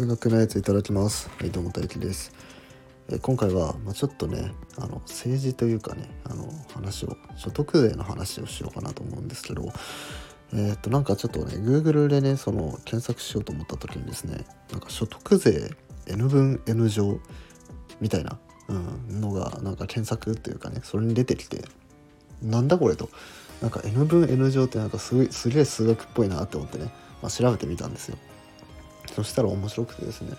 数学のやついただきます。はいどうも大輝です。え今回は、まあ、ちょっとねあの政治というかねあの話を所得税の話をしようかなと思うんですけどえっ、となんかちょっとね Google でねその検索しようと思った時にですねなんか所得税 N 分 N 乗みたいな、うん、のがなんか検索っていうかねそれに出てきてなんだこれと。なんか N 分 N 乗ってなんかすごいすげえ数学っぽいなって思ってね、まあ、調べてみたんですよ。そしたら面白くてですね。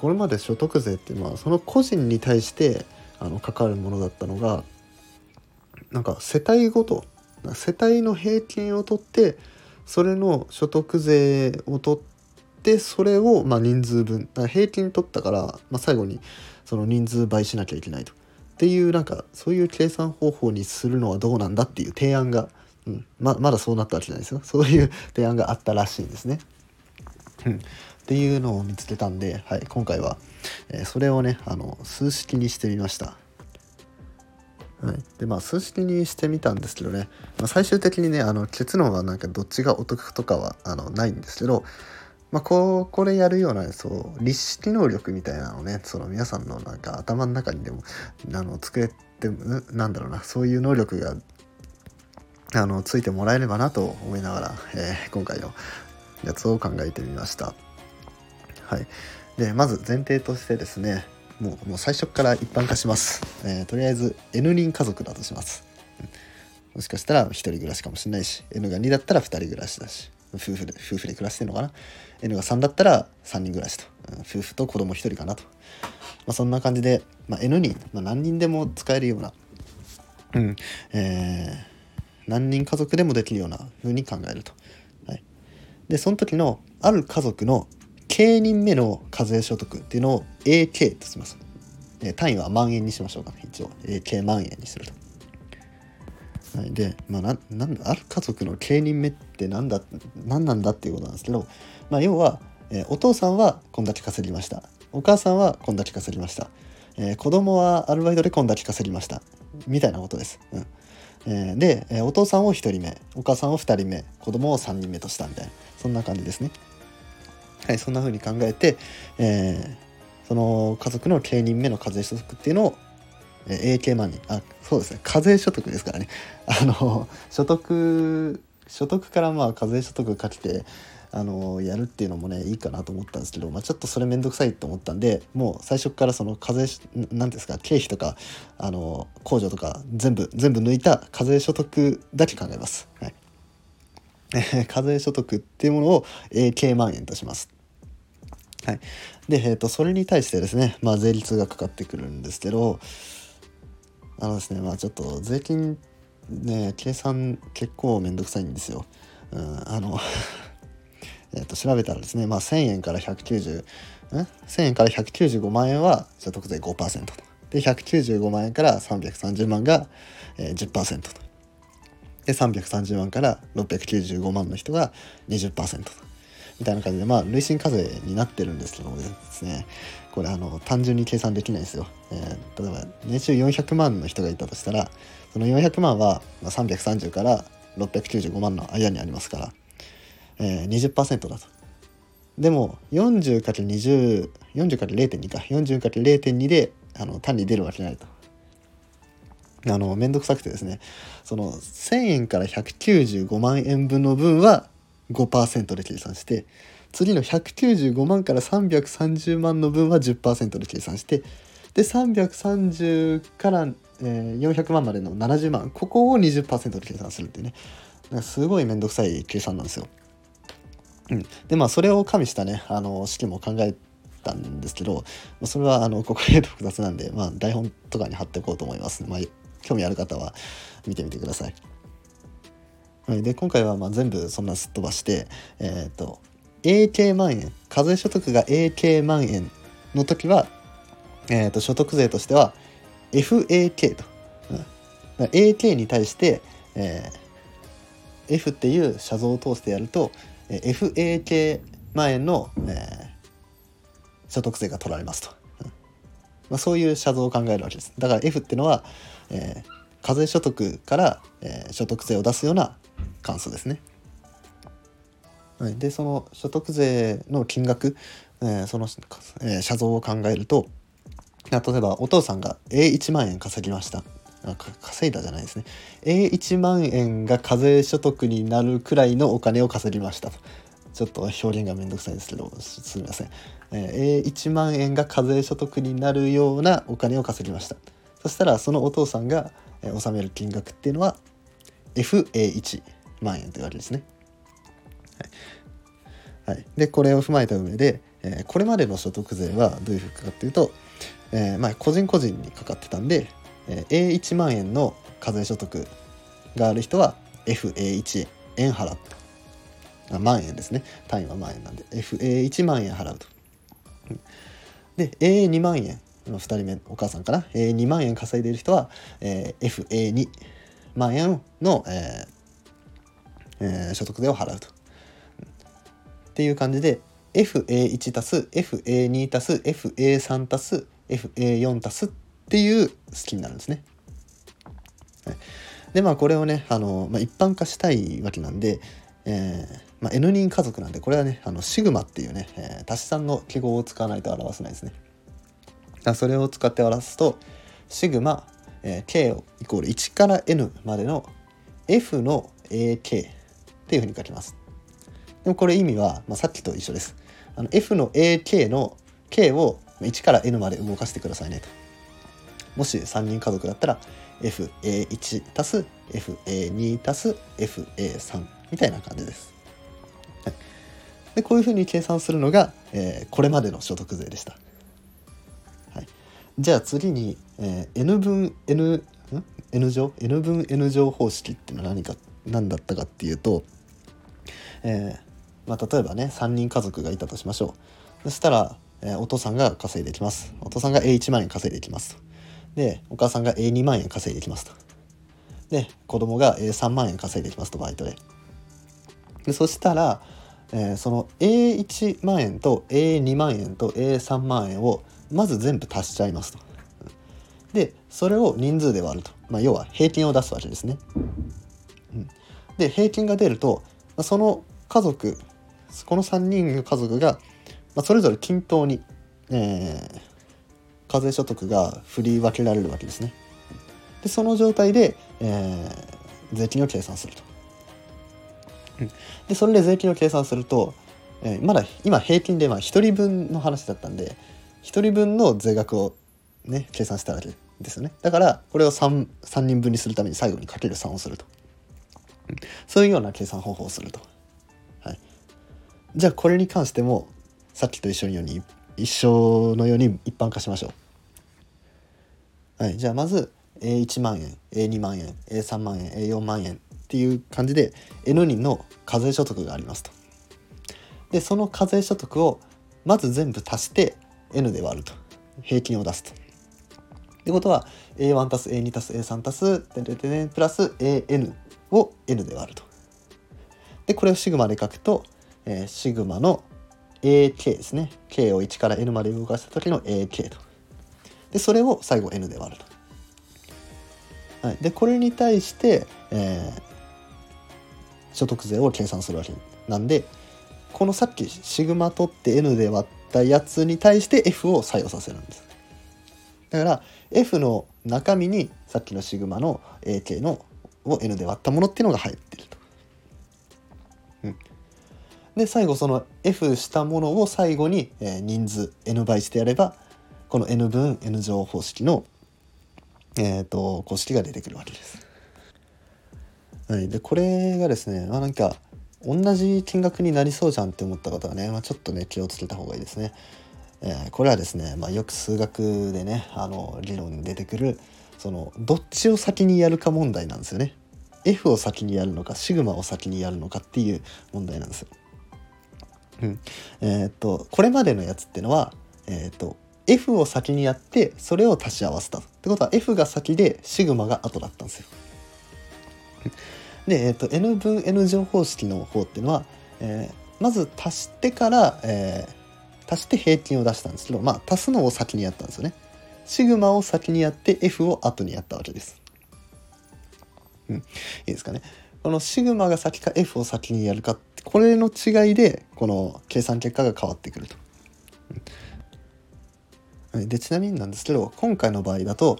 これまで所得税ってまあその個人に対してあのかかるものだったのがなんか世帯ごと世帯の平均を取ってそれの所得税を取ってそれをま人数分平均取ったから、ま、最後にその人数倍しなきゃいけないと。っていうなんかそういう計算方法にするのはどうなんだっていう提案が、うん、ままだそうなったわけじゃないですよ。そういう提案があったらしいんですね。うん、っていうのを見つけたんで、はい、今回は、えー、それをねあの数式にしてみました。はい、でまあ数式にしてみたんですけどね、まあ、最終的にねあの結論はなんかどっちがお得とかはあのないんですけど、まあ、こうこれやるようなそう立式能力みたいなのねその皆さんのなんか頭の中にでもあの作れてなんだろうなそういう能力があのついてもらえればなと思いながら、えー、今回のやつを考えてみました。はい、でまず前提としてですねもうもう最初から一般化します、えー、とりあえず N 人家族だとします、もしかしたら1人暮らしかもしれないし N が2だったら2人暮らしだし夫婦で夫婦で暮らしてるのかな？N が3だったら3人暮らしと、うん、夫婦と子供1人かなと、まあ、そんな感じで、まあ、N 人、まあ、何人でも使えるような、うん。えー、何人家族でもできるような風に考えると。はい。でその時のある家族の経人目の課税所得っていうのを AK とします。え単位は万円にしましょうかね。一応。AK 万円にすると。はい、で、まあ、ななんだある家族の経人目って何だ何なんだっていうことなんですけど、まあ、要は、えー、お父さんはこんだけ稼ぎました。お母さんはこんだけ稼ぎました、えー、子供はアルバイトでこんだけ稼ぎました。みたいなことです。うん。えー、で、えお父さんを1人目。お母さんを2人目。子供を3人目としたみたいな。そんな感じですね。はい、そんな風に考えて、えー、その家族の経人目の課税所得っていうのを、えー、AK 万人あそうですね課税所得ですからね あの所得所得からまあ課税所得かけてあのやるっていうのもねいいかなと思ったんですけど、まあ、ちょっとそれ面倒くさいと思ったんでもう最初からその課税何ですか経費とかあの控除とか全部全部抜いた課税所得だけ考えます。はい 課税所得っていうものを AK 万円とします。はい、で、えーと、それに対してですね、まあ、税率がかかってくるんですけどあのですねまあちょっと税金ね計算結構めんどくさいんですよ。うん、あの えと調べたらですね、まあ、1,000円から190ん1000円から195万円は所得税5%とで195万円から330万が、えー、10%とで330万から695万の人が20%とみたいな感じでまあ累進課税になってるんですけどもですねこれあの単純に計算できないんですよ、えー、例えば年収400万の人がいたとしたらその400万は330から695万の間にありますから、えー、20%だと。でも 40×20 40×0.2 か 40×0.2 であの単に出るわけないと。あの面倒くさくてですね。その1,000円から195万円分の分は5%で計算して次の195万から330万の分は10%で計算してで330から、えー、400万までの70万ここを20%で計算するっていうね。すごい面倒くさい計算なんですよ。うん、でまあそれを加味したねあの式も考えたんですけどそれはあのここで複雑なんで、まあ、台本とかに貼っておこうと思います、まあ、興味ある方は見てみてください。はいで今回はまあ全部そんなすっ飛ばしてえっ、ー、と AK 万円課税所得が AK 万円の時は、えー、と所得税としては FAK と、うん、AK に対して、えー、F っていう写像を通してやるとえ FAK 万円の、えー、所得税が取られますと、まあ、そういう写像を考えるわけです。だから F っていうのは、えー、課税所得から、えー、所得税を出すような関数ですね。はい、でその所得税の金額えー、その、えー、写像を考えると例えばお父さんが A1 万円稼ぎました。あ稼いだじゃないですね。A1 万円が課税所得になるくらいのお金を稼ぎましたと。ちょっと表現がめんどくさいですけどすみません、えー、1万円が課税所得になるようなお金を稼ぎました。そしたらそのお父さんが納める金額っていうのは FA1 万円というわけですね。はい、はい、でこれを踏まえた上で、えー、これまでの所得税はどういうふうかっていうと、えー、まあ、個人個人にかかってたんで、えー、A1 万円の課税所得がある人は FA1 円払うあ万円ですね単位は万円なんで FA1 万円払うと。で A2 万円の2人目お母さんかな、えー、2万円稼いでいる人は、えー、FA2 万円の、えーえー、所得税を払うと。っていう感じで FA1 足す FA2 足す FA3 足す FA4 足すっていう式になるんですね。はい、でまあこれをねあの、まあ、一般化したいわけなんで、えーまあ、N 人家族なんでこれはねあのシグマっていうね、えー、足し算の記号を使わないと表せないですね。それを使って表すとシグマ、えー、k イコール1から n までの f の ak っていうふうに書きます。でもこれ意味は、まあ、さっきと一緒です。あの f の ak の k を1から n まで動かしてくださいねと。もし3人家族だったら fa1 足す fa2 足す fa3 みたいな感じです。でこういうふうに計算するのが、えー、これまでの所得税でした。はい。じゃあ次に、えー、n 分 n n 乗？N 分 n 乗方式っていうのは何か何だったかっていうと、えー、まあ、例えばね3人家族がいたとしましょう。そしたら、えー、お父さんが稼いできます。お父さんが A1 万円稼いできますでお母さんが A2 万円稼いできますと。で子供が A3 万円稼いできますとバイトで。でそしたら、えー、その A1 万円と A2 万円と A3 万円をまず全部足しちゃいますと。でそれを人数で割ると、まあ、要は平均を出すわけですね。うん、で平均が出るとその家族この3人の家族が、まあ、それぞれ均等に、えー、課税所得が振り分けられるわけですね。でその状態で、えー、税金を計算すると。でそれで税金を計算すると、えー、まだ今平均でまあ1人分の話だったんで1人分の税額をね計算したわけですよね。だからこれを 3, 3人分にするために最後にかける3をすると。そういうような計算方法をすると、はい、じゃあこれに関してもさっきと一緒のように一緒のように一般化しましょう。はい。じゃあまず A1 万円 A2 万円 A3 万円 A4 万円。っていう感じで N 人の課税所得がありますとでその課税所得をまず全部足して n で割ると平均を出すと。ってことは a1 たす a2 たす a3 たすでプラス an を n で割ると。でこれをシグマで書くと、えー、シグマの ak ですね k を1から n まで動かした時の ak と。でそれを最後 n で割ると。はい、でこれに対して、えー、所得税を計算するわけなんでこのさっきシグマ取って n で割ったやつに対して F を作用させるんです。だから F の中身にさっきのシグマの AK のを N で割ったものっていうのが入ってると。うん、で最後その F したものを最後に、え人数 N 倍してやればこの N 分 N 乗方式の、えーと、公式が出てくるわけです。はい、でこれがですね、まあ、なんか同じ金額になりそうじゃんって思った方はね、まあ、ちょっとね気をつけた方がいいですね。えー、これはですね、まあ、よく数学でねあの理論に出てくるそのどっちを先にやるか問題なんですよね。F を先にやるのかシグマを先にやるのかっていう問題なんですよ。うん、えー、っとこれまでのやつっていうのは、えー、っと F を先にやってそれを足し合わせたってことは F が先でシグマが後だったんですよ。で、えーと、N 分 N 乗方式の方っていうのは、えー、まず足してから、えー、足して平均を出したんですけど、まあ、足すのを先にやったんですよね。シグマを先にやって F を後にやったわけです。うん、いいですかね。このシグマが先か F を先にやるかこれの違いでこの計算結果が変わってくると。うん、でちなみになんですけど今回の場合だと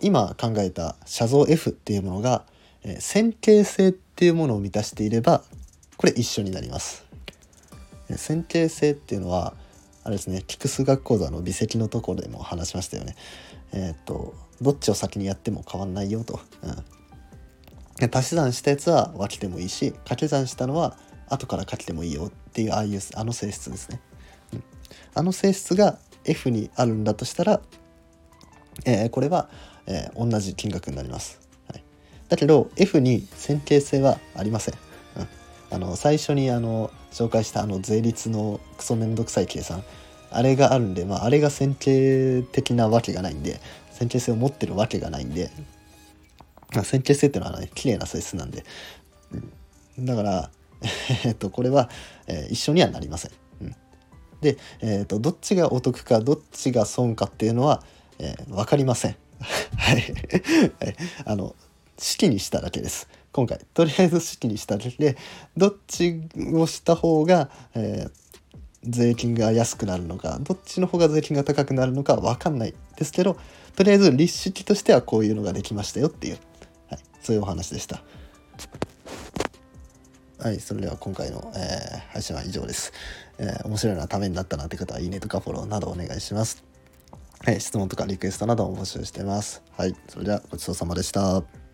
今考えた写像 F っていうものが、え、線形性っていうものを満たしていればこれ一緒になります。線形性っていうのはあれですね聞く数学講座の微積のところでも話しましたよね。えっ、とどっちを先にやっても変わんないよと。うん、足し算したやつは分けてもいいし掛け算したのは後から書けてもいいよっていうああいうあの性質ですね。うん、あの性質が F にあるんだとしたら、えー、これは、えー、同じ金額になります。だけど F に線形性はありません。うん、あの最初にあの紹介したあの税率のクソめんどくさい計算。あれがあるんで、まあ、あれが線形的なわけがないんで線形性を持ってるわけがないんで、まあ、線形性っていうのはね綺麗な性質なんで、うん、だから えっとこれは、えー、一緒にはなりません。うん、で、えーと、どっちがお得かどっちが損かっていうのは、えー、分かりません。はい、あの式にしただけです。今回とりあえず式にしただけでどっちをした方が、えー、税金が安くなるのかどっちの方が税金が高くなるのか分かんないですけどとりあえず立式としてはこういうのができましたよっていう、はい、そういうお話でした。はい、それでは今回の、えー、配信は以上です。えー、面白いなためになったなって方は、いいねとかフォローなどお願いします。はい、質問とかリクエストなども募集してます。はい、それではごちそうさまでした。